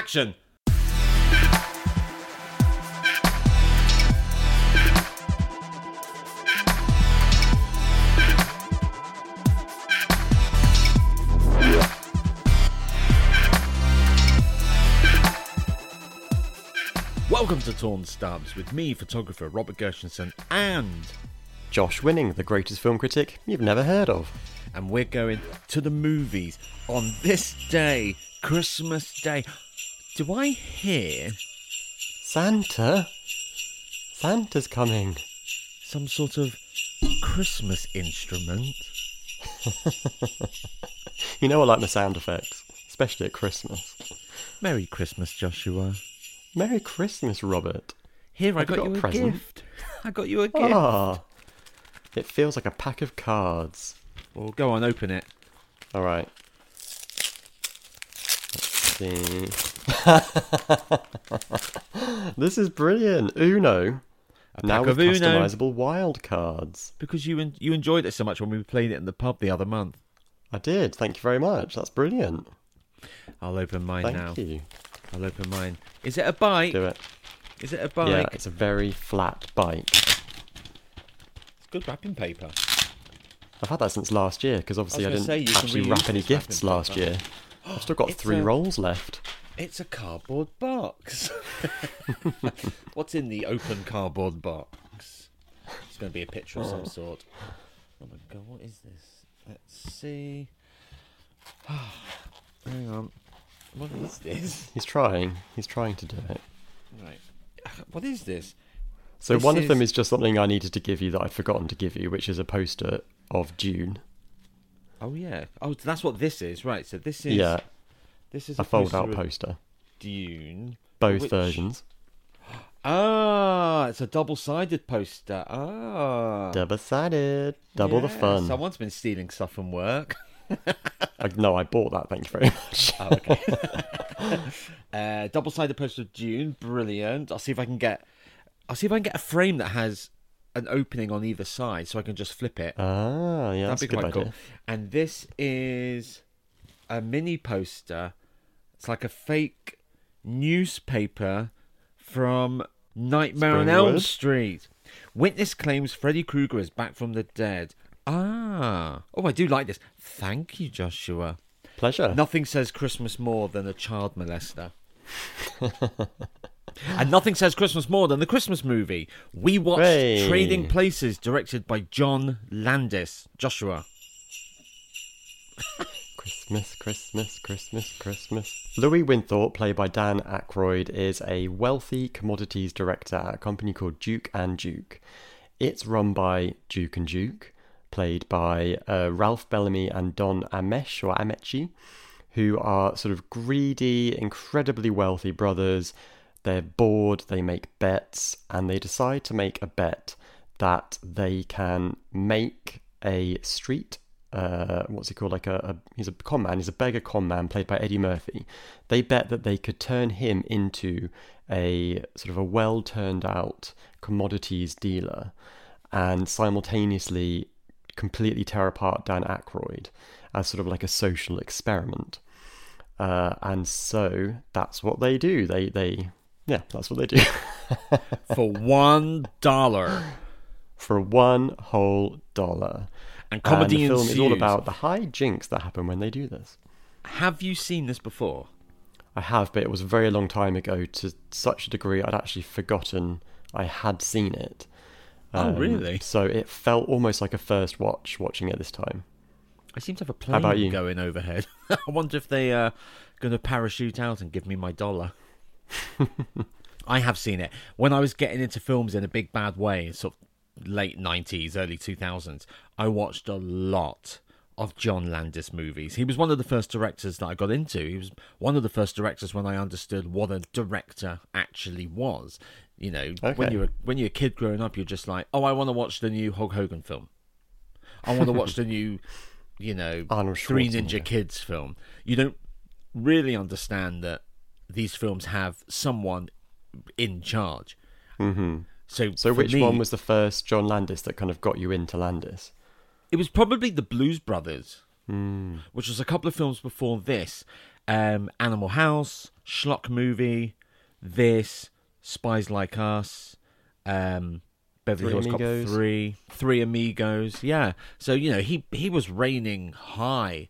Action! Welcome to Torn Stubs with me, photographer Robert Gershenson, and Josh Winning, the greatest film critic you've never heard of. and we're going to the movies on this day, Christmas Day. Do I hear Santa? Santa's coming. some sort of Christmas instrument? You know I like my sound effects, especially at Christmas. Merry Christmas, Joshua. Merry Christmas, Robert. Here, I Have you got got you a a present? gift. I got you a gift. Ah, it feels like a pack of cards. Well, go on, open it. All right. Let's see. this is brilliant. Uno. A now pack with Uno. customizable wild cards. Because you en- you enjoyed it so much when we played it in the pub the other month. I did. Thank you very much. That's brilliant. I'll open mine Thank now. you. I'll open mine. Is it a bike? Do it. Is it a bike? Yeah, it's a very flat bike. It's good wrapping paper. I've had that since last year because obviously I, I didn't say, actually wrap any gifts last year. I've still got It's three a- rolls left. It's a cardboard box. What's in the open cardboard box? It's going to be a picture of some sort. Oh my god, what is this? Let's see. Hang on. What is this? He's trying. He's trying to do it. Right. What is this? So This one of them is- is just something I needed to give you that I'd forgotten to give you, which is a poster of Dune. Oh yeah. Oh, that's what this is. Right. So this is yeah, This is a fold-out poster. Dune. Both which- versions. Ah, it's a double-sided poster. Ah. Double-sided. Double the fun. Someone's been stealing stuff from work. I, no, I bought that. Thank you very much. Oh, okay. uh, double-sided poster of Dune, brilliant. I'll see if I can get. I'll see if I can get a frame that has an opening on either side, so I can just flip it. Ah, yeah, That'd be good quite idea. cool. And this is a mini poster. It's like a fake newspaper from Nightmare on Elm Springwood. Street. Witness claims Freddy Krueger is back from the dead. Ah. Oh, I do like this. Thank you, Joshua. Pleasure. Nothing says Christmas more than a child molester. and nothing says Christmas more than the Christmas movie. We watched Hey. Trading Places, directed by John Landis. Joshua. Christmas, Christmas, Christmas, Christmas. Louis Winthorpe, played by Dan Aykroyd, is a wealthy commodities director at a company called Duke and Duke. It's run by Duke and Duke, played by uh, Ralph Bellamy and Don Amesh or Amechi, who are sort of greedy, incredibly wealthy brothers. They're bored, they make bets, and they decide to make a bet that they can make a street uh, what's he called? Like a, a he's a con man. He's a beggar con man played by Eddie Murphy. They bet that they could turn him into a sort of a well turned out commodities dealer, and simultaneously completely tear apart Dan Aykroyd as sort of like a social experiment. Uh, and so that's what they do. They they yeah, that's what they do For one dollar. for one whole dollar. And comedy and the film ensues. is all about the high jinks that happen when they do this. Have you seen this before? I have, but it was a very long time ago to such a degree I'd actually forgotten I had seen it. Oh, um, really? So it felt almost like a first watch watching it this time. I seem to have a plane about you? going overhead. I wonder if they uh, are going to parachute out and give me my dollar. I have seen it when I was getting into films in a big bad way, sort of late nineties, early two thousands. I watched a lot of John Landis movies. He was one of the first directors that I got into. He was one of the first directors when I understood what a director actually was. You know, when you're a, when you're a kid growing up, you're just like, oh, I want to watch the new Hulk Hogan film. I want to watch the new, you know, Arnold Three Ninja Kids film. You don't really understand that these films have someone in charge. hmm So, So which me, one was the first John Landis that kind of got you into Landis? It was probably the Blues Brothers, Hmm. which was a couple of films before this. um, Animal House, Schlock Movie, this, Spies Like Us, um, Beverly Three Hills Cop. 3, Three Amigos. Yeah. So, you know, he, he was reigning high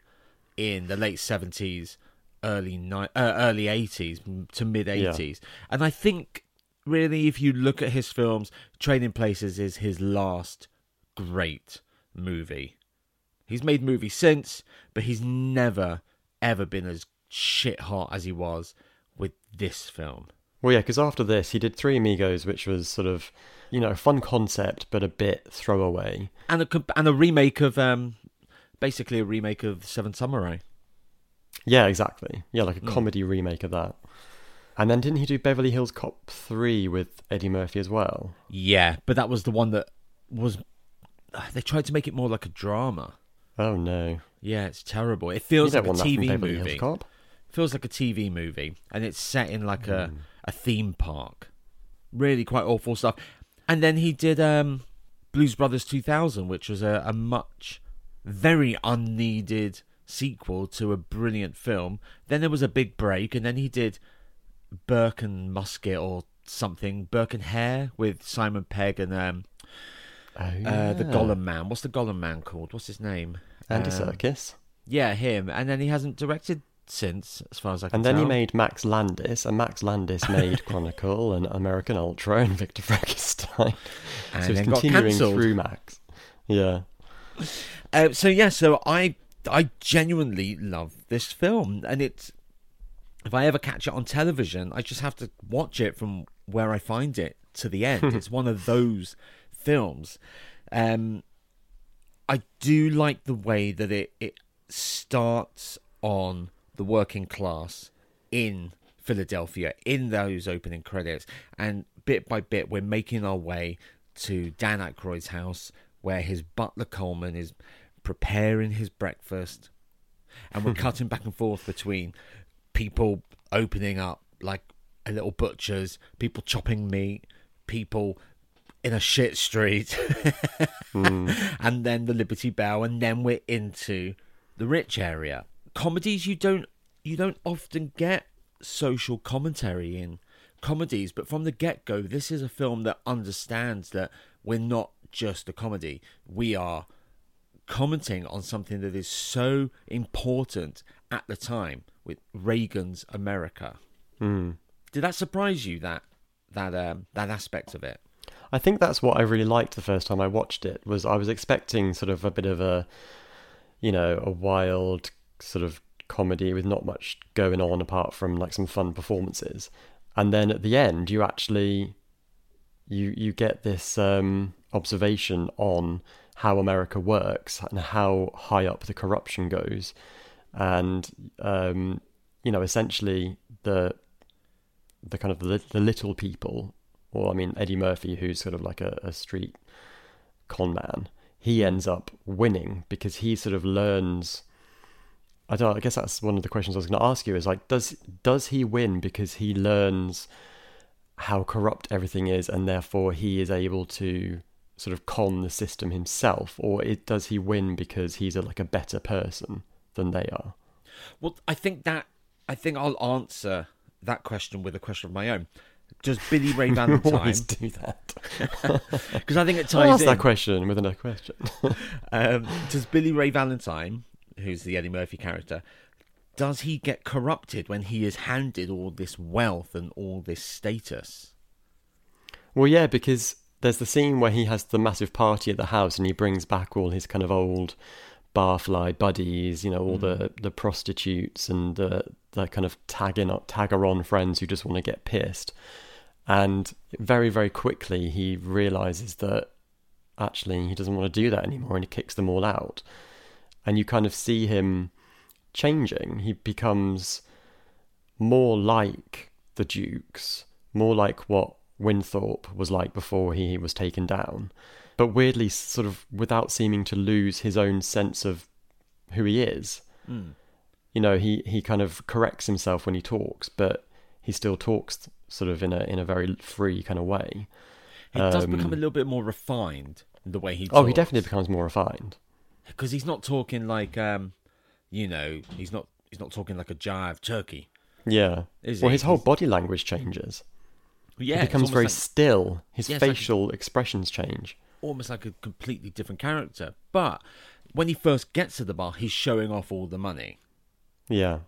in the late 70s, early, ni- uh, early 80s to mid 80s. And I think, really, if you look at his films, Trading Places is his last great movie. He's made movies since, but he's never, ever been as shit hot as he was with this film. Well, yeah, because after this, he did Three Amigos, which was sort of, you know, a fun concept, but a bit throwaway. And a, and a remake of, um, basically a remake of Seven Samurai. Yeah, exactly. Yeah, like a Mm. comedy remake of that. And then didn't he do Beverly Hills Cop 3 with Eddie Murphy as well? Yeah, but that was the one that was. They tried to make it more like a drama. Oh, no. Yeah, it's terrible. It feels like a want that from TV movie. Cop. feels like a TV movie, and it's set in like a Hmm. a theme park. Really quite awful stuff. And then he did um, Blues Brothers 2000, which was a, a much, very unneeded sequel to a brilliant film. Then there was a big break, and then he did Burke and Musket or something, Burke and Hare with Simon Pegg and um, Oh, uh, the yeah. Gollum Man. What's the Gollum Man called? What's his name? Andy Um, Serkis. Yeah, him. And then he hasn't directed since, as far as I can And then tell. he made Max Landis, and Max Landis made Chronicle and American Ultra and Victor Frankenstein. and so he's continuing through Max. Yeah. Uh, so yeah, so I I genuinely love this film, and it's if I ever catch it on television, I just have to watch it from where I find it to the end. it's one of those films. Um, I do like the way that it it starts on the working class in Philadelphia in those opening credits, and bit by bit we're making our way to Dan Aykroyd's house where his butler Coleman is preparing his breakfast, and we're cutting back and forth between people opening up like a little butcher's, people chopping meat, people in a shit street, hmm. and then the Liberty Bell, and then we're into the rich area. Comedies you don't you don't often get social commentary in comedies, but from the get go, this is a film that understands that we're not just a comedy. We are commenting on something that is so important at the time with Reagan's America. Mm. Did that surprise you that that um, that aspect of it? I think that's what I really liked the first time I watched it was I was expecting sort of a bit of a you know, a wild sort of comedy with not much going on apart from like some fun performances. And then at the end you actually you you get this um observation on how America works and how high up the corruption goes. And um you know, essentially the the kind of the, the little people or I mean Eddie Murphy, who's sort of like a, a street con man, he ends up winning because he sort of learns. I don't. know, I guess that's one of the questions I was going to ask you. Is like, does does he win because he learns how corrupt everything is, and therefore he is able to sort of con the system himself, or it, does he win because he's a, like a better person than they are? Well, I think that I think I'll answer that question with a question of my own. Does Billy Ray Valentine? Always do that. Because I think it I'll ties ask in. that question with another question. Um, does Billy Ray Valentine, who's the Eddie Murphy character, does he get corrupted when he is handed all this wealth and all this status? Well, yeah, because there's the scene where he has the massive party at the house and he brings back all his kind of old barfly buddies, you know, all the, mm. the prostitutes and the, the kind of tagging tagger on friends who just want to get pissed. And very, very quickly he realizes that actually he doesn't want to do that anymore and he kicks them all out. And you kind of see him changing. He becomes more like the Dukes, more like what Winthorpe was like before he was taken down, but weirdly, sort of without seeming to lose his own sense of who he is. Mm. You know, he, he kind of corrects himself when he talks, but he still talks sort of in a in a very free kind of way. He does Um, become a little bit more refined in the way he. Oh, he definitely becomes more refined. because he's not talking like um, you know, he's not he's not talking like a of turkey. Yeah. Is well, he? his whole He's- body language changes. Yeah, he becomes very like- still. His Yeah, it's like- facial expressions change. Almost like a completely different character. But when he first gets to the bar, he's showing off all the money, Yeah.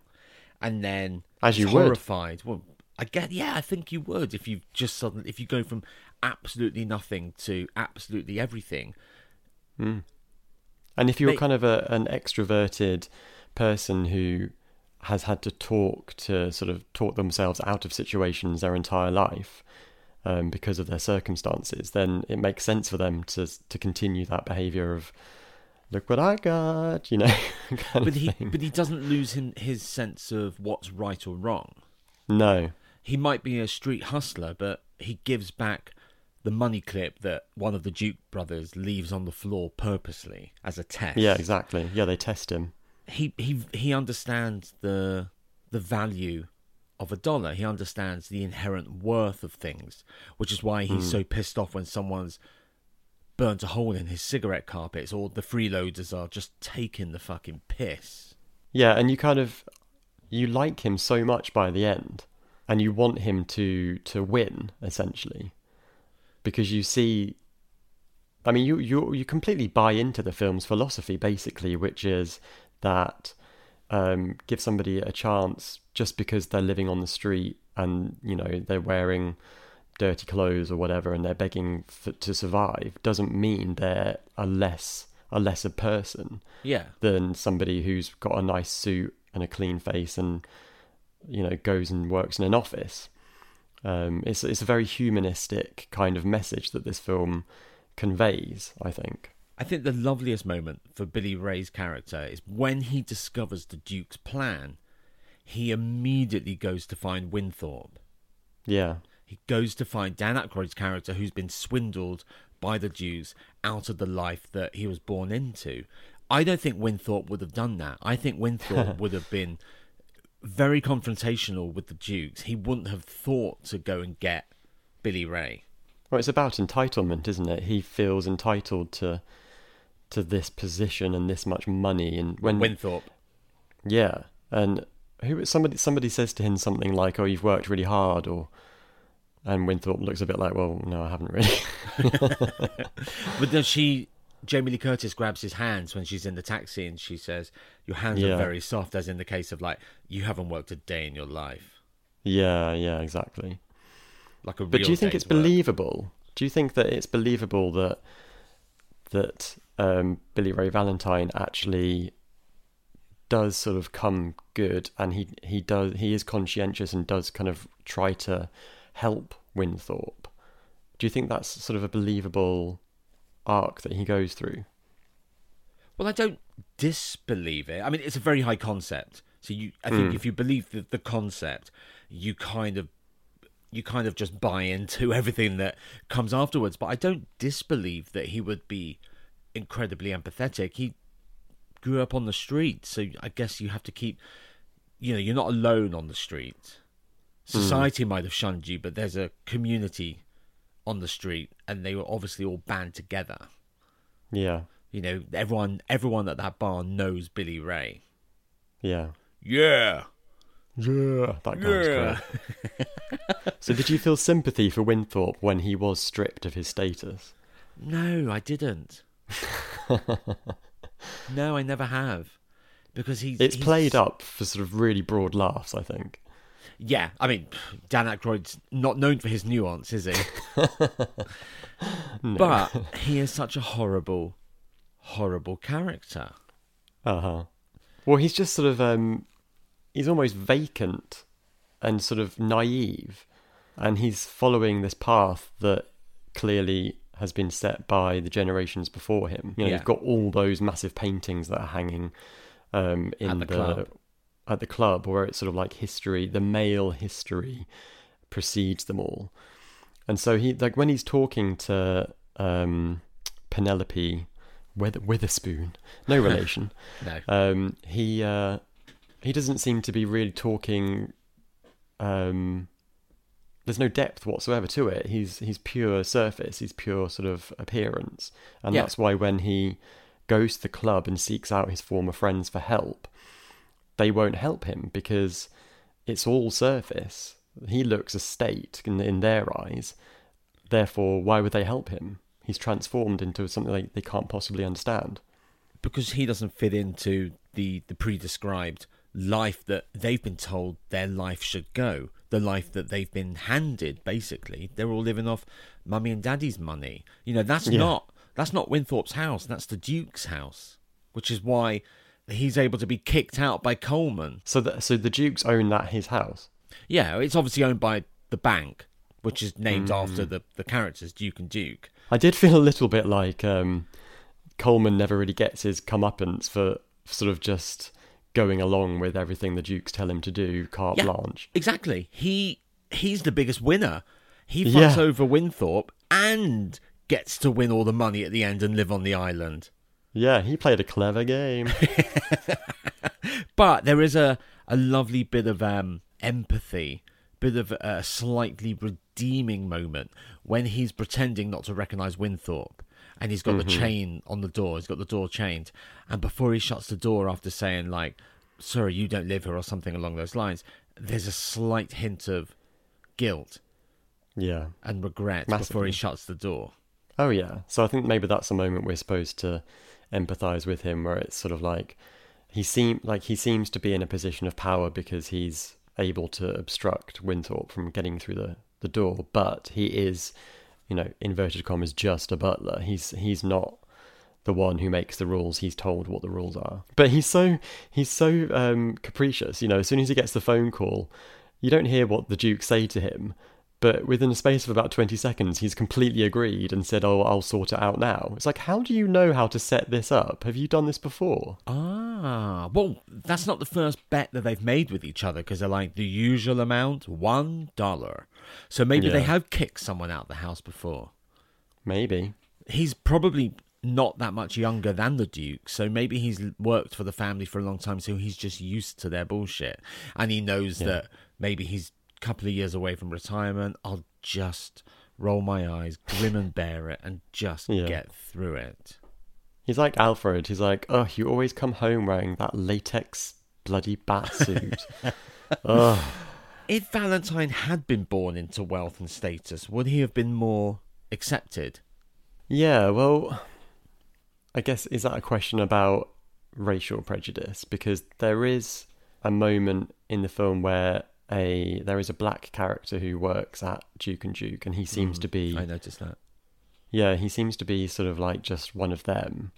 and then As you would. horrified. Well, I get, yeah, I think you would if you just suddenly if you go from absolutely nothing to absolutely everything. Hmm. And if you're Mate- kind of a, an extroverted person who has had to talk to sort of talk themselves out of situations their entire life um, because of their circumstances, then it makes sense for them to to continue that behaviour of look what I got, you know. kind But of he thing. but he doesn't lose him his sense of what's right or wrong. no, He might be a street hustler, but he gives back the money clip that one of the Duke brothers leaves on the floor purposely as a test. yeah, exactly. Yeah, they test him. he he he understands the the value of a dollar. He understands the inherent worth of things, which is why he's so pissed off when someone's burnt a hole in his cigarette carpets or the freeloaders are just taking the fucking piss. Yeah, and you kind of you like him so much by the end, and you want him to to win essentially, because you see. I mean, you you you completely buy into the film's philosophy, basically, which is that um, give somebody a chance just because they're living on the street and you know they're wearing dirty clothes or whatever and they're begging for, to survive doesn't mean they're a less a lesser person Yeah. than somebody who's got a nice suit and a clean face and you know goes and works in an office. Um, it's it's a very humanistic kind of message that this film conveys. I think. I think the loveliest moment for Billy Ray's character is when he discovers the Duke's plan. He immediately goes to find Winthorpe. Yeah, He goes to find Dan Aykroyd's character who's been swindled by the Dukes out of the life that he was born into. I don't think Winthorpe would have done that. I think Winthorpe would have been very confrontational with the Dukes. He wouldn't have thought to go and get Billy Ray. well, it's about entitlement, isn't it? He feels entitled to to this position and this much money, and when Winthorpe. yeah, and who somebody somebody says to him something like, "Oh, you've worked really hard," or and Winthorpe looks a bit like, "Well, no, I haven't really." But then she, Jamie Lee Curtis grabs his hands when she's in the taxi and she says, Your hands Yeah. are very soft, as in the case of like, you haven't worked a day in your life. yeah, yeah, exactly. Like a But do you think it's work. believable? Do you think that it's believable that that um, Billy Ray Valentine actually does sort of come good, and he he does he is conscientious and does kind of try to help Winthorpe? Do you think that's sort of a believable arc that he goes through? Well, I don't disbelieve it. I mean, it's a very high concept. So you, I think, hmm. if you believe the, the concept, you kind of, you kind of just buy into everything that comes afterwards. But I don't disbelieve that he would be incredibly empathetic. He grew up on the street, so I guess you have to keep, you know, you're not alone on the street. Hmm. Society might have shunned you, but there's a community on the street, and they were obviously all band together. Yeah, You know, everyone everyone at that bar knows Billy Ray. yeah, Yeah. yeah. That guy's Yeah. great. So, did you feel sympathy for Winthorpe when he was stripped of his status? No, I didn't. no, I never have. Because he's It's he's- played up for sort of really broad laughs, I think. Yeah, I mean, Dan Aykroyd's not known for his nuance, is he? no. But he is such a horrible, horrible character. Uh huh. Well, he's just sort of um, he's almost vacant and sort of naive, and he's following this path that clearly has been set by the generations before him. You know, Yeah. you've got all those massive paintings that are hanging um, in At the club. at the club, where it's sort of like history, the male history precedes them all, and so he like when he's talking to um, Penelope Wither- Witherspoon, no relation. No. um, he uh, he doesn't seem to be really talking. Um, there's no depth whatsoever to it. He's he's pure surface. He's pure sort of appearance, and Yeah. that's why when he goes to the club and seeks out his former friends for help, they won't help him because it's all surface. He looks a state in, in their eyes. Therefore, why would they help him? He's transformed into something they, they can't possibly understand. because he doesn't fit into the the pre-described life that they've been told their life should go the life that they've been handed basically. They're all living off mummy and daddy's money. You know that's Yeah. not that's not winthorpe's house. That's the duke's house which is why he's able to be kicked out by coleman. So, the, so the Dukes own that his house. yeah it's obviously owned by the bank which is named after the the characters duke and duke. I did feel a little bit like um, Coleman never really gets his comeuppance for sort of just going along with everything the Dukes tell him to do, carte Yeah. blanche. Exactly. He he's the biggest winner. He fucks Yeah. over Winthorpe and gets to win all the money at the end and live on the island. Yeah, he played a clever game. But there is a, a lovely bit of um, empathy, bit of a slightly redeeming moment when he's pretending not to recognise Winthorpe. And he's got the mm-hmm. chain on the door. He's got the door chained. And before he shuts the door after saying, like, sorry, you don't live here or something along those lines, there's a slight hint of guilt yeah. and regret before he shuts the door. Oh yeah. So I think maybe that's a moment we're supposed to empathize with him where it's sort of like he seem like he seems to be in a position of power because he's able to obstruct Winthorpe from getting through the, the door, but he is, you know, inverted commas just a butler. He's he's not the one who makes the rules. He's told what the rules are. But he's so he's so um, capricious. You know, as soon as he gets the phone call, you don't hear what the Duke say to him. But within a space of about 20 seconds, he's completely agreed and said, Oh, I'll sort it out now. It's like, how do you know how to set this up? Have you done this before? Ah, well, that's not the first bet that they've made with each other because they're like the usual amount, one dollar. So maybe they have kicked someone out of the house before. Maybe. He's probably not that much younger than the Duke, so maybe he's worked for the family for a long time, so he's just used to their bullshit. And he knows Yeah. that maybe he's couple of years away from retirement. I'll just roll my eyes, grim and bear it, and just Yeah. get through it. He's like Alfred. He's like, Oh, you always come home wearing that latex bloody bat suit. Ugh. If Valentine had been born into wealth and status, would he have been more accepted? Yeah, well, I guess is that a question about racial prejudice? Because there is a moment in the film where a there is a black character who works at Duke and Duke, and he seems to be I noticed that. yeah, he seems to be sort of like just one of them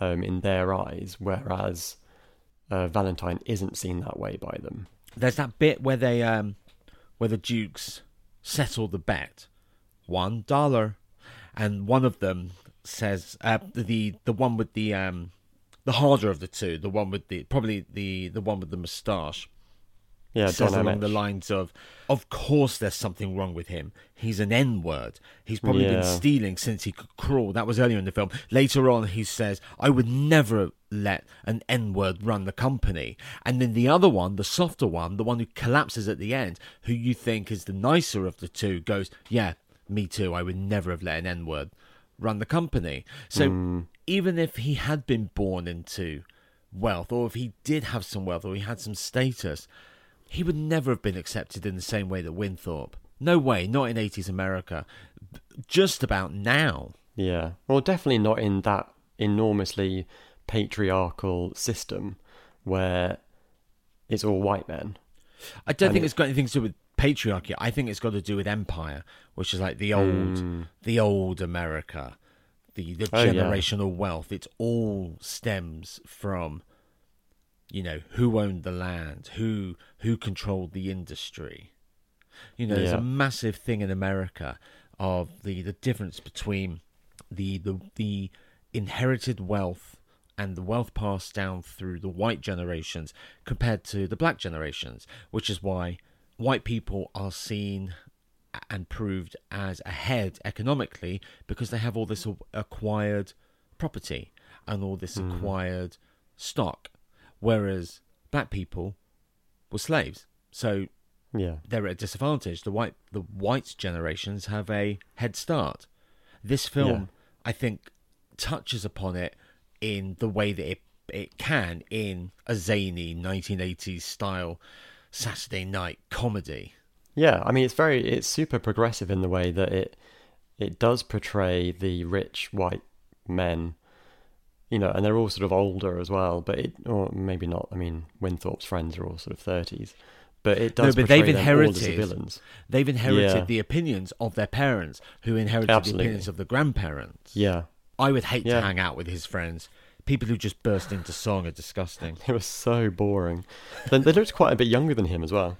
um, in their eyes, whereas uh, Valentine isn't seen that way by them. There's that bit where they um where the dukes settle the bet. One dollar. And one of them says uh, the the one with the um the harder of the two, the one with the probably the the one with the moustache. Yeah, says Don along the lines of, "Of course, there's something wrong with him. He's an N word. He's probably been stealing since he could crawl." That was earlier in the film. Later on, he says, "I would never let an N word run the company." And then the other one, the softer one, the one who collapses at the end, who you think is the nicer of the two, goes, "Yeah, me too. I would never have let an N word run the company." So hmm. even if he had been born into wealth, or if he did have some wealth, or he had some status, he would never have been accepted in the same way that Winthorpe. No way, not in 80s America. Just about now. Yeah. Well, definitely not in that enormously patriarchal system where it's all white men. I don't And think it- it's got anything to do with patriarchy. I think it's got to do with empire, which is like the old, the old America, the the Hmm. Oh, yeah. generational wealth. It all stems from, you know, who owned the land, who who controlled the industry. You know, there's a massive thing in America of the the difference between the the the inherited wealth and the wealth passed down through the white generations compared to the black generations, which is why white people are seen and proved as ahead economically because they have all this acquired property and all this hmm. acquired stock, whereas black people were slaves. So Yeah. they're at a disadvantage. The white the white generations have a head start. This film, I think, touches upon it in the way that it it can in a zany 1980s style Saturday night comedy. Yeah, I mean it's very it's super progressive in the way that it it does portray the rich white men, you know, and they're all sort of older as well. But it, or maybe not. I mean, Winthorpe's friends are all sort of thirties, but it does. No, but they've inherited- the villains. They've inherited Yeah. the opinions of their parents, who inherited Absolutely. the opinions of the grandparents. Yeah, I would hate Yeah. to hang out with his friends. People who just burst into song are disgusting. it was so boring. Then they looked quite a bit younger than him as well.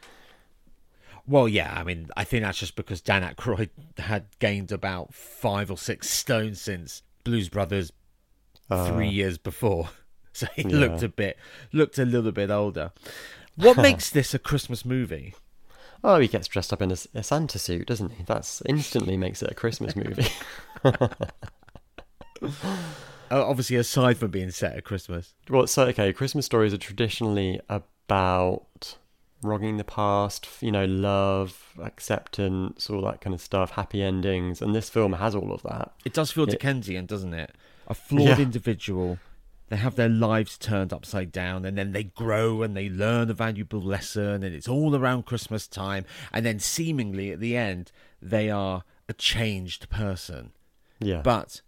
Well, yeah, I mean, I think that's just because Dan Aykroyd had gained about five or six stones since Blues Brothers three years before, so he Yeah. looked a bit, looked a little bit older. What makes this a Christmas movie? Oh, he gets dressed up in a, a Santa suit, doesn't he? That's instantly makes it a Christmas movie. Uh, obviously, aside from being set at Christmas, well, so okay, Christmas stories are traditionally about wronging the past, you know, love, acceptance, all that kind of stuff, happy endings, and this film has all of that. it does feel Yeah. Dickensian, doesn't it? A flawed Yeah. individual. They have their lives turned upside down, and then they grow and they learn a valuable lesson, and it's all around Christmas time. And then, seemingly at the end, they are a changed person. Yeah, But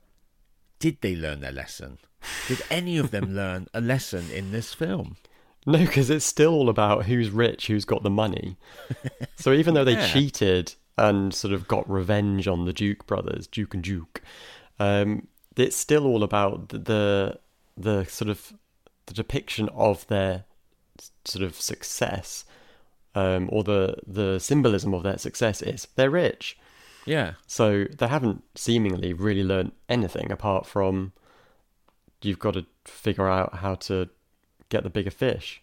did they learn their lesson? Did any of them learn a lesson in this film? no, because it's still all about who's rich, who's got the money. so even though they Yeah. cheated and sort of got revenge on the Duke brothers, Duke and Duke, um, it's still all about the, the the sort of the depiction of their sort of success, um, or the the symbolism of their success is they're rich. Yeah. So they haven't seemingly really learned anything apart from you've got to figure out how to get the bigger fish.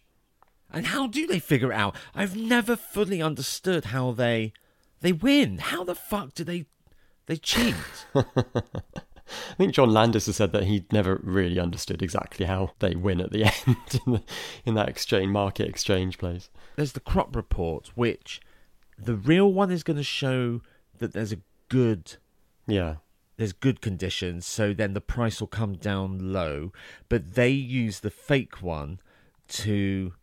And how do they figure it out? I've never fully understood how they they win. How the fuck do they they cheat? I think John Landis has said that he never really understood exactly how they win at the end in, the, in that exchange market exchange place. there's the crop report, which the real one is going to show that there's a good Yeah, there's good conditions, so then the price will come down low. But they use the fake one to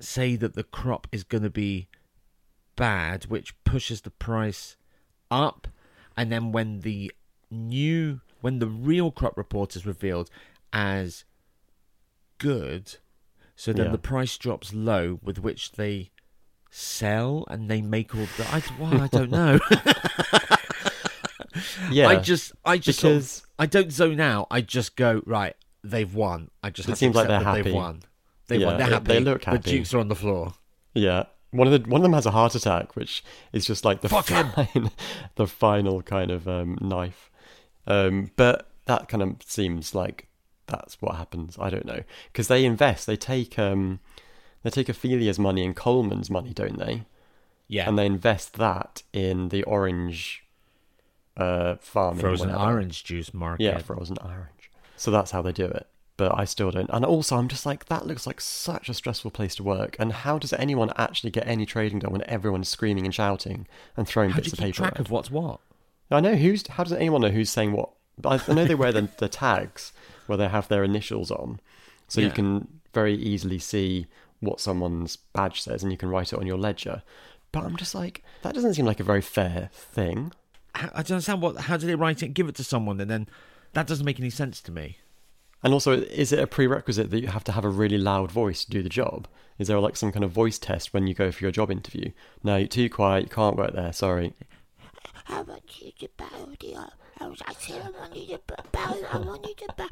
say that the crop is going to be bad, which pushes the price up. And then when the new, when the real crop report is revealed as good, so then Yeah. the price drops low, with which they sell and they make all the. I, well, I don't know. yeah. I just, I just, sort of- I don't zone out. I just go right. They've won. I just. It seems like they're happy. They've won. They Yeah, won. They're happy. they look happy. The dukes are on the floor. yeah, one of the one of them has a heart attack, which is just like the Fuck fine, the final kind of um, knife. Um, but that kind of seems like that's what happens. I don't know because they invest. They take um, they take Ophelia's money and Coleman's money, don't they? Yeah. and they invest that in the orange uh, farming. Frozen whatever. orange juice market. Yeah, frozen orange. So that's how they do it. But I still don't. And also, I'm just like, that looks like such a stressful place to work. And how does anyone actually get any trading done when everyone's screaming and shouting and throwing How do bits you of keep paper track around? of what's what? I know who's. How does anyone know who's saying what? I, I know they wear the, the tags where they have their initials on, so you can very easily see what someone's badge says, and you can write it on your ledger. But I'm just like, that doesn't seem like a very fair thing. How, I don't understand what. How do they write it? Give it to someone, and then that doesn't make any sense to me. And also, is it a prerequisite that you have to have a really loud voice to do the job? Is there like some kind of voice test when you go for your job interview? No, you're too quiet. You can't work there. Sorry. I want you to bow, dear. I was I said I want you to b- bow. I want you to bow.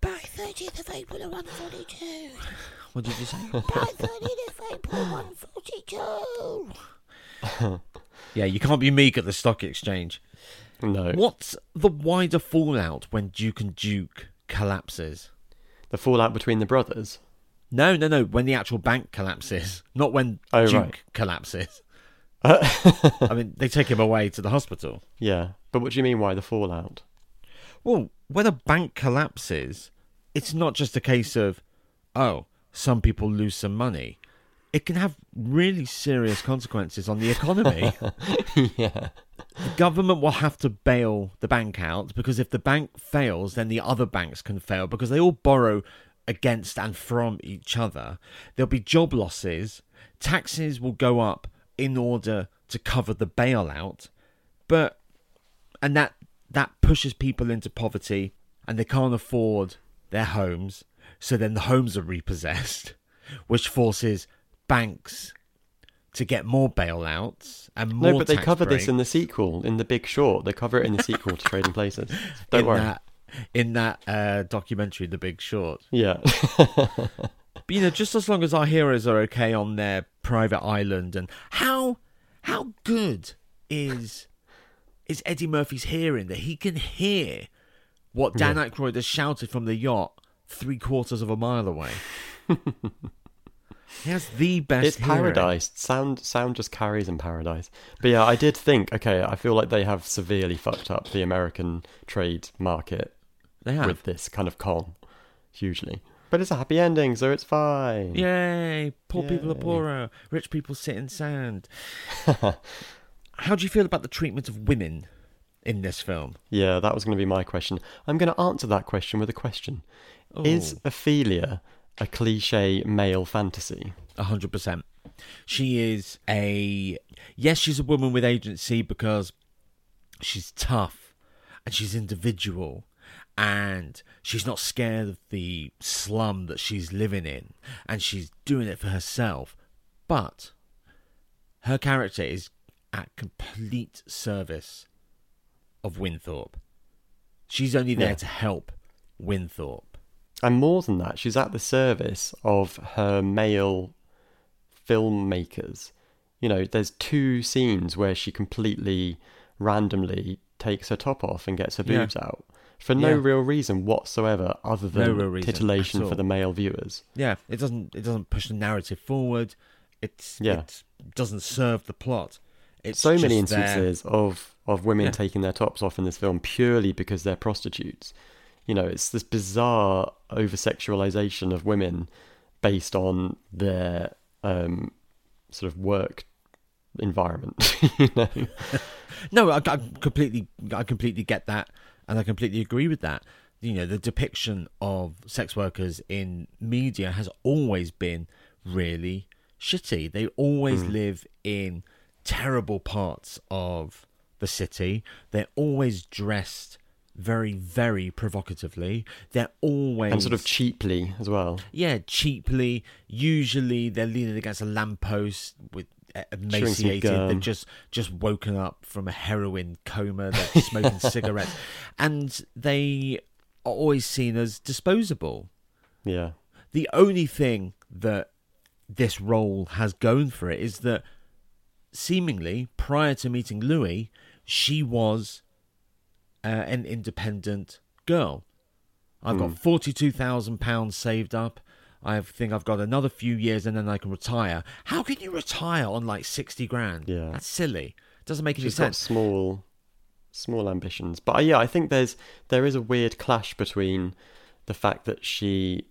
By 30th of April, 142. What did you say? By 30th of April, 142. yeah, you can't be meek at the stock exchange. No. What's the wider fallout when Duke and Duke collapses? The fallout between the brothers. No, no, no. When the actual bank collapses, not when Oh, Duke right. collapses. I mean, they take him away to the hospital. Yeah. But what do you mean? Why the fallout? Well, when a bank collapses, it's not just a case of, oh, some people lose some money. It can have really serious consequences on the economy. yeah. the government will have to bail the bank out because if the bank fails, then the other banks can fail because they all borrow against and from each other. There'll be job losses. Taxes will go up in order to cover the bailout, but and that that pushes people into poverty and they can't afford their homes. So then the homes are repossessed, which forces banks to get more bailouts and more. No, but they cover this in the sequel, in the Big Short. They cover it in the sequel to Trading Places. Don't in worry. that in that uh, documentary, The Big Short. Yeah. But you know, just as long as our heroes are okay on their private island, and how how good is is Eddie Murphy's hearing that he can hear what Dan Aykroyd has shouted from the yacht three quarters of a mile away. he has the best. it's hearing. paradise. Sound sound just carries in paradise. But yeah, I did think, okay, I feel like they have severely fucked up the American trade market They have. with this kind of con hugely. But it's a happy ending, so it's fine. Yay! Poor people are poorer. Rich people sit in sand. How do you feel about the treatment of women in this film? Yeah, that was going to be my question. I'm going to answer that question with a question. Is Ophelia a cliche male fantasy? A hundred percent. She is a yes, she's a woman with agency because she's tough and she's individual and she's not scared of the slum that she's living in and she's doing it for herself. But her character is at complete service of Winthorpe. She's only there Yeah. to help Winthorpe. And more than that, she's at the service of her male filmmakers. You know, there's two scenes where she completely randomly takes her top off and gets her Yeah. boobs out for no Yeah. real reason whatsoever other than reason titillation for the male viewers. Yeah, it doesn't it doesn't push the narrative forward. It's Yeah. it doesn't serve the plot. It's so many just there. instances of of women Yeah. taking their tops off in this film purely because they're prostitutes. You know, it's this bizarre over sexualization of women based on their um, sort of work environment. you know, No, I, I completely I completely get that, and I completely agree with that. You know, the depiction of sex workers in media has always been really shitty. They always hmm. live in terrible parts of the city. They're always dressed very, very provocatively. They're always and sort of cheaply as well. yeah, cheaply. Usually they're leaning against a lamppost with emaciated. They've just just woken up from a heroin coma. They're smoking cigarettes, and they are always seen as disposable. Yeah, The only thing that this role has going for it is that seemingly prior to meeting Louis, she was uh, an independent girl. I've got forty-two thousand pounds saved up. I think I've got another few years and then I can retire. How can you retire on like sixty grand? Yeah. that's silly. It Doesn't make any she's got sense. small, small ambitions. But yeah, I think there's there is a weird clash between the fact that she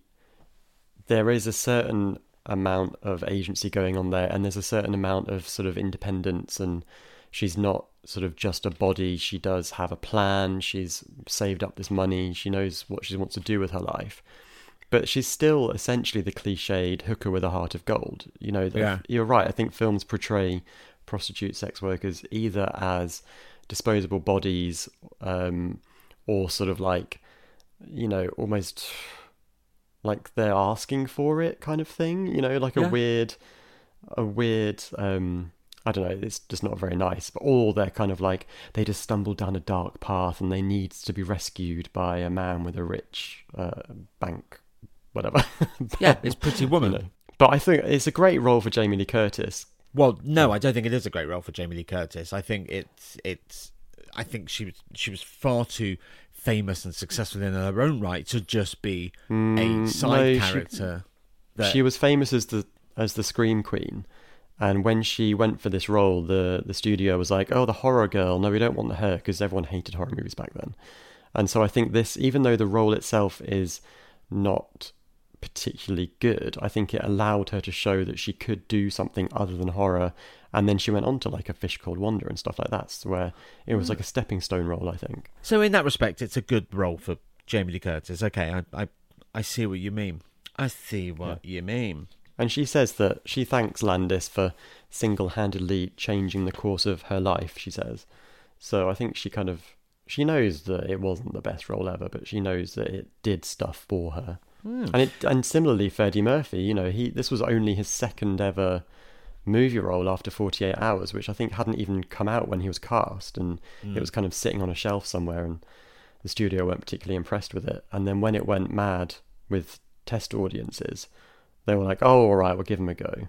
there is a certain amount of agency going on there, and there's a certain amount of sort of independence, and she's not sort of just a body. She does have a plan. She's saved up this money. She knows what she wants to do with her life. But she's still essentially the cliched hooker with a heart of gold. You know, yeah. you're right. I think films portray prostitute sex workers either as disposable bodies um, or sort of like, you know, almost like they're asking for it kind of thing. You know, like Yeah. a weird, a weird. Um, I don't know. It's just not very nice. But all they're kind of like they just stumbled down a dark path and they need to be rescued by a man with a rich uh, bank, whatever. Yeah, it's Pretty You know. But I think it's a great role for Jamie Lee Curtis. Well, no, I don't think it is a great role for Jamie Lee Curtis. I think it's it's. I think she was she was far too famous and successful in her own right to just be a Mm, side no, she- character. that, She was famous as the as the scream queen, and when she went for this role, the the studio was like, "Oh, the horror girl. No, we don't want her because everyone hated horror movies back then." And so I think this, even though the role itself is not particularly good, I think it allowed her to show that she could do something other than horror and then she went on to like a fish called Wanda and stuff like that, so where it was mm. like a stepping stone role, I think. So in that respect, it's a good role for Jamie Lee Curtis. Okay, I I, I see what you mean. I see what you mean. And she says that she thanks Landis for single handedly changing the course of her life, she says. So I think she kind of she knows that it wasn't the best role ever, but she knows that it did stuff for her. Hmm. And it and similarly for Eddie Murphy, you know, he this was only his second ever movie role after 48 hours, which I think hadn't even come out when he was cast and it was hmm. kind of sitting on a shelf somewhere and the studio weren't particularly impressed with it. And then when it went mad with test audiences, they were like, "Oh, all right, we'll give him a go."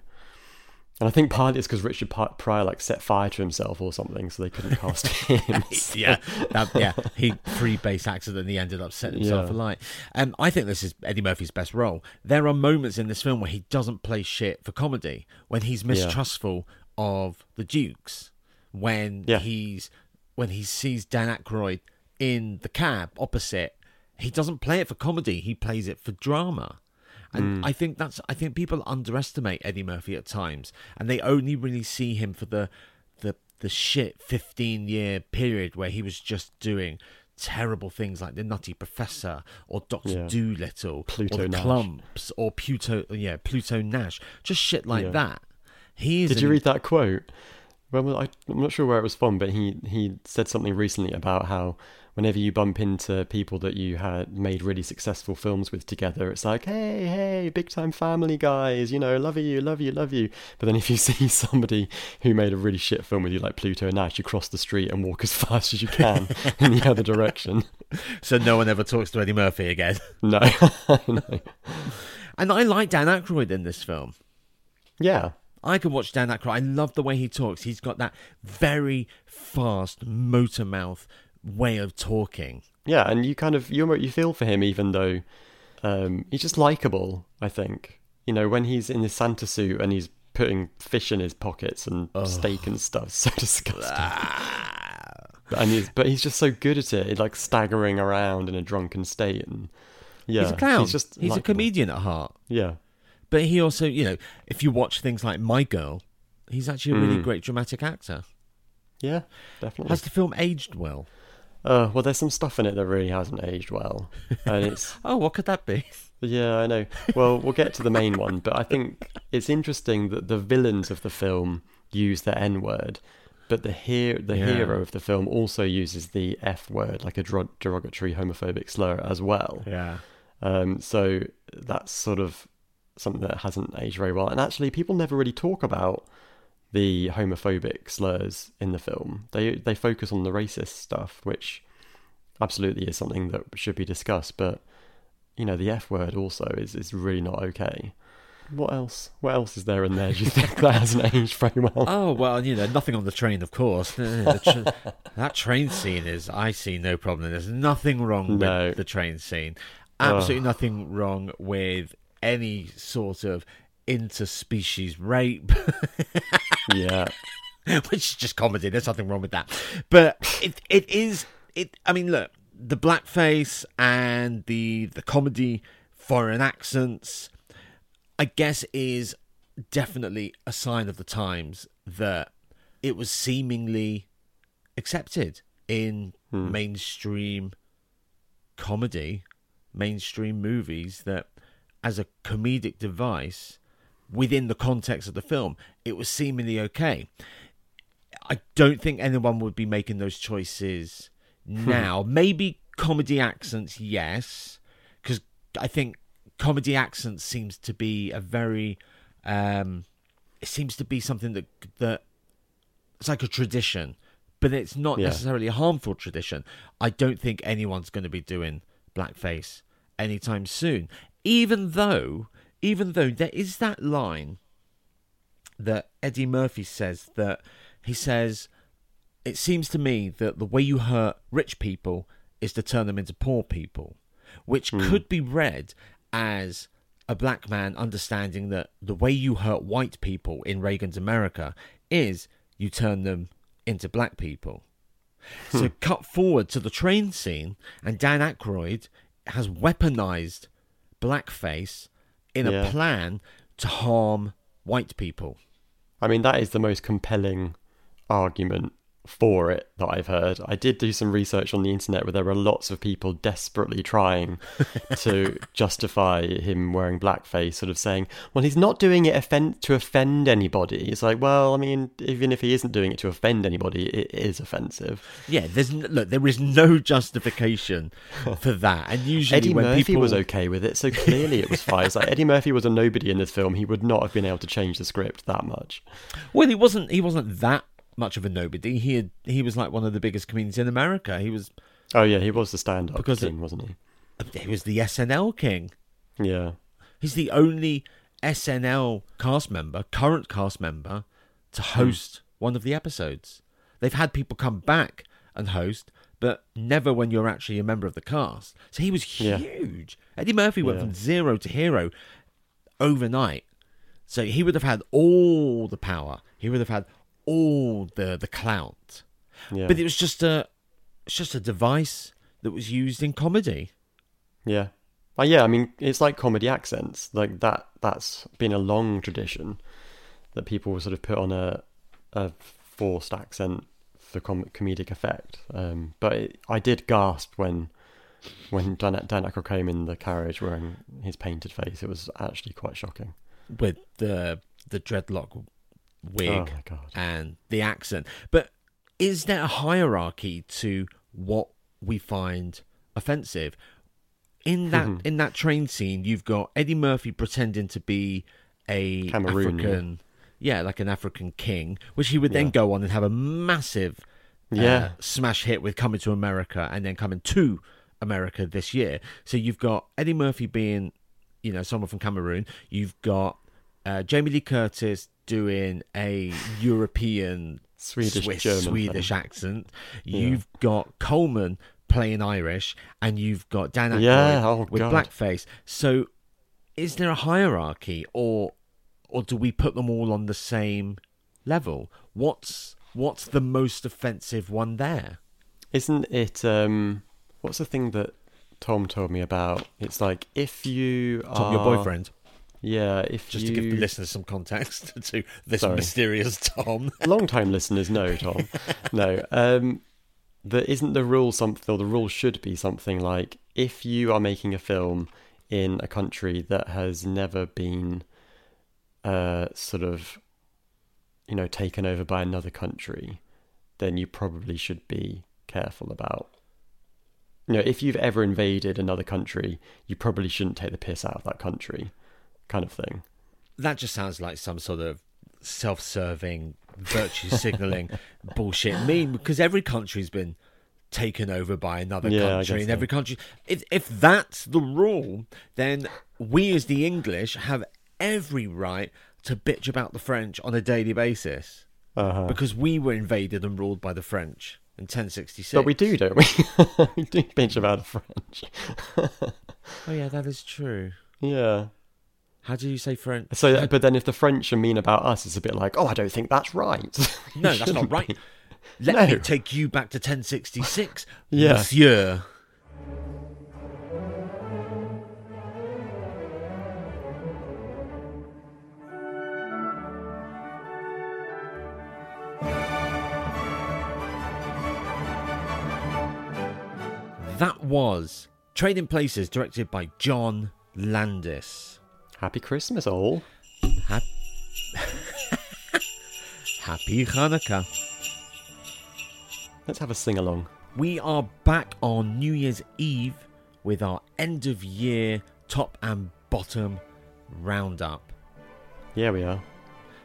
And I think partly it's because Richard Pryor like set fire to himself or something, so they couldn't cast him. So- Yeah, that, yeah. He pre-base accidentally ended up setting himself Yeah. alight. Um, I think this is Eddie Murphy's best role. There are moments in this film where he doesn't play shit for comedy, when he's mistrustful of the Dukes, when Yeah. he's when he sees Dan Aykroyd in the cab opposite. He doesn't play it for comedy. He plays it for drama. And mm. I think that's I think people underestimate Eddie Murphy at times and they only really see him for the the the shit 15 year period where he was just doing terrible things like the Nutty Professor or Doctor Yeah. Dolittle Pluto or the Nash. Klumps or Pluto yeah Pluto Nash just shit like Yeah. that. He Did an- you read that quote? Well, I, I'm not sure where it was from, but he he said something recently about how whenever you bump into people that you had made really successful films with together, it's like, hey, hey, big time family guys, you know, love you, love you, love you. But then if you see somebody who made a really shit film with you, like Pluto and Nash, you cross the street and walk as fast as you can in the other direction. so no one ever talks to Eddie Murphy again. No, no. And I like Dan Aykroyd in this film. Yeah, I can watch Dan Aykroyd. I love the way he talks. He's got that very fast motor mouth way of talking. Yeah, and you kind of you you feel for him even though um, he's just likable. I think you know when he's in his Santa suit and he's putting fish in his pockets and steak and stuff. So disgusting. and he's but he's just so good at it. like staggering around in a drunken state and yeah, he's a clown. He's just he's a comedian at heart. Yeah, But he also, you know, if you watch things like My Girl, he's actually a really Mm. great dramatic actor. yeah, definitely. Has the film aged well? Uh, well, there's some stuff in it that really hasn't aged well, and it's Oh, what could that be? Yeah, I know. Well, we'll get to the main one, but I think it's interesting that the villains of the film use the N word, but the hero, the Yeah. hero of the film also uses the F word, like a dro- derogatory homophobic slur as well. Yeah. Um, so that's sort of something that hasn't aged very well. And actually, people never really talk about the homophobic slurs in the film. They they focus on the racist stuff, which absolutely is something that should be discussed. But you know, the F word also is is really not okay. What else? What else is there in there? Do you think that hasn't aged very well? Oh well, you know, nothing on the train, of course. Uh, the tr- that train scene is, I see no problem. There's nothing wrong No. with the train scene. Absolutely nothing wrong with any sort of interspecies rape, yeah, which is just comedy. There's nothing wrong with that. But it it is it. I mean, look, the blackface and the the comedy, foreign accents, I guess is definitely a sign of the times that it was seemingly accepted in hmm. mainstream comedy, mainstream movies that as a comedic device within the context of the film, it was seemingly okay. I don't think anyone would be making those choices now. Maybe comedy accents, yes, because I think comedy accents seems to be a very, um, it seems to be something that that it's like a tradition, but it's not Yeah. necessarily a harmful tradition. I don't think anyone's going to be doing blackface anytime soon, even though, even though there is that line that Eddie Murphy says that he says, it seems to me that the way you hurt rich people is to turn them into poor people, which hmm. could be read as a black man understanding that the way you hurt white people in Reagan's America is you turn them into black people. So hmm. cut forward to the train scene, and Dan Aykroyd has weaponized blackface in Yeah. a plan to harm white people. I mean, that is the most compelling argument for it that I've heard. I did do some research on the internet where there were lots of people desperately trying to justify him wearing blackface, sort of saying, well, he's not doing it offend- to offend anybody. It's like, well, I mean, even if he isn't doing it to offend anybody, it is offensive. Yeah, there's n- look, there is no justification for that, and usually Eddie when Murphy people was okay with it, so clearly it was fine. It's like Eddie Murphy was a nobody in this film. He would not have been able to change the script that much. well, he wasn't he wasn't that much of a nobody. He had he was like one of the biggest comedians in America. He was Oh yeah, he was the stand-up Because king, wasn't he? he was the SNL king. Yeah. He's the only SNL cast member, current cast member, to hmm. host one of the episodes. They've had people come back and host, but never when you're actually a member of the cast. So he was Yeah. huge. Eddie Murphy went Yeah. from zero to hero overnight. So he would have had all the power. He would have had all the the clout. Yeah. But it was just a it's just a device that was used in comedy. Yeah. Uh, yeah, I mean, it's like comedy accents. Like that that's been a long tradition that people sort of put on a a forced accent for com- comedic effect. Um, but it, I did gasp when when Dan, Dan Aykroyd came in the carriage wearing his painted face. It was actually quite shocking. with the the dreadlock wig Oh and the accent. But is there a hierarchy to what we find offensive? In that Mhm. in that train scene, you've got Eddie Murphy pretending to be a Cameroon, yeah. African, yeah. like an African king, which he would then Yeah. go on and have a massive uh, Yeah. smash hit with Coming to America and then coming to America this year. So you've got Eddie Murphy being, you know, someone from Cameroon. You've got uh, Jamie Lee Curtis doing a European Swedish, Swiss, German Swedish thing. accent. Yeah. You've got Coleman playing Irish, and you've got Dan Aykroyd Yeah, oh, with God. blackface. So, is there a hierarchy, or or do we put them all on the same level? What's what's the most offensive one there? Isn't it? Um, what's the thing that Tom told me about? It's like if you Tom, are your boyfriend, Yeah, if just you to give the listeners some context to this Sorry. mysterious Tom. long time listeners know, Tom. no, um, the isn't the rule something, or the rule should be something like if you are making a film in a country that has never been, uh, sort of, you know, taken over by another country, then you probably should be careful about. You know, if you've ever invaded another country, you probably shouldn't take the piss out of that country, kind of thing. that just sounds like some sort of self-serving virtue signaling bullshit meme because every country's been taken over by another Yeah, country and so. every country if if that's the rule then we as the english have every right to bitch about the french on a daily basis Uh-huh. because we were invaded and ruled by the french in 1066 But we do, don't we? we do bitch about the French. oh yeah that is true Yeah. How do you say french So, uh, but then if the French are mean about us, it's a bit like, oh, I don't think that's right. no that's not right let No. me take you back to 1066 Yeah. monsieur That was Trading Places, directed by John Landis. Happy Christmas, all. Hap- Happy Hanukkah. Let's have a sing along. We are back on New Year's Eve with our end of year top and bottom roundup. Yeah, we are.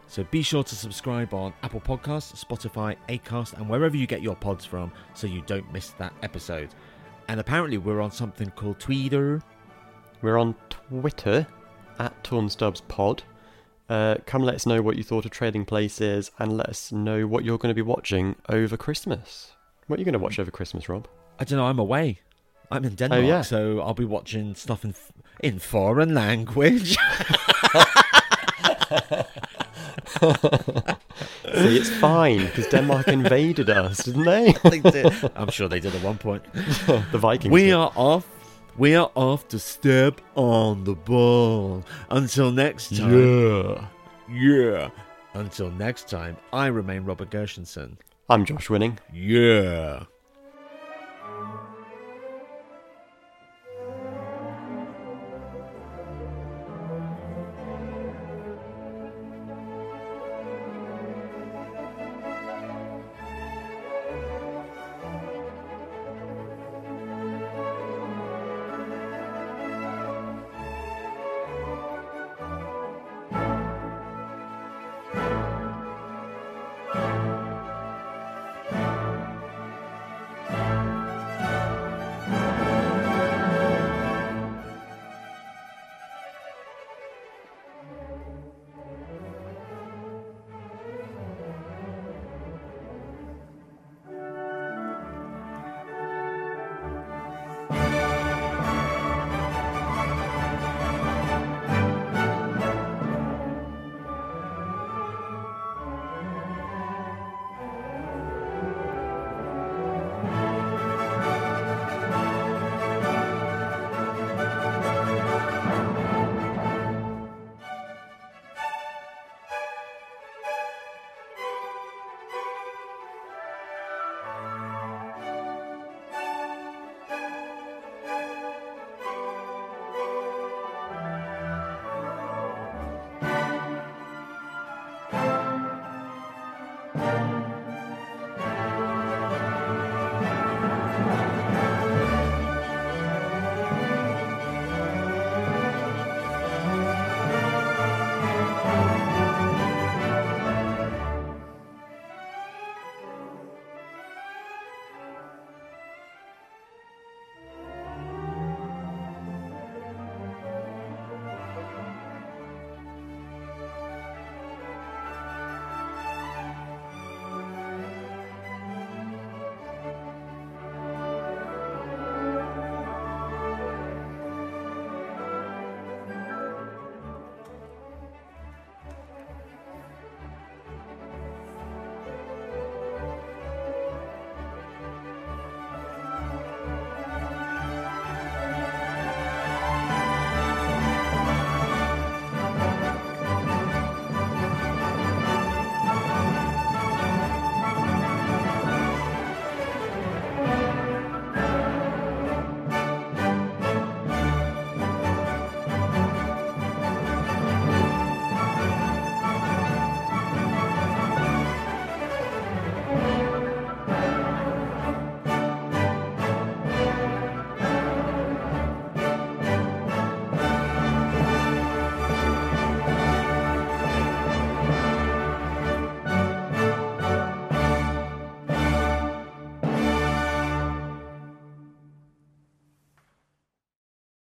So be sure to subscribe on Apple Podcasts, Spotify, Acast, and wherever you get your pods from so you don't miss that episode. And apparently, we're on something called Twitter. We're on Twitter at Tornstubs Pod. Uh, come let us know what you thought of Trading Places and let us know what you're going to be watching over Christmas. What are you going to watch over Christmas, Rob? I don't know, I'm away. I'm in Denmark, oh, yeah. so I'll be watching stuff in, in foreign language. See, it's fine because Denmark invaded us, didn't they? They did. I'm sure they did at one point. the Vikings. We did. are off. We are off to step on the ball. Until next time. Yeah. Yeah. Until next time, I remain Robert Gershenson. I'm Josh Winning. Yeah.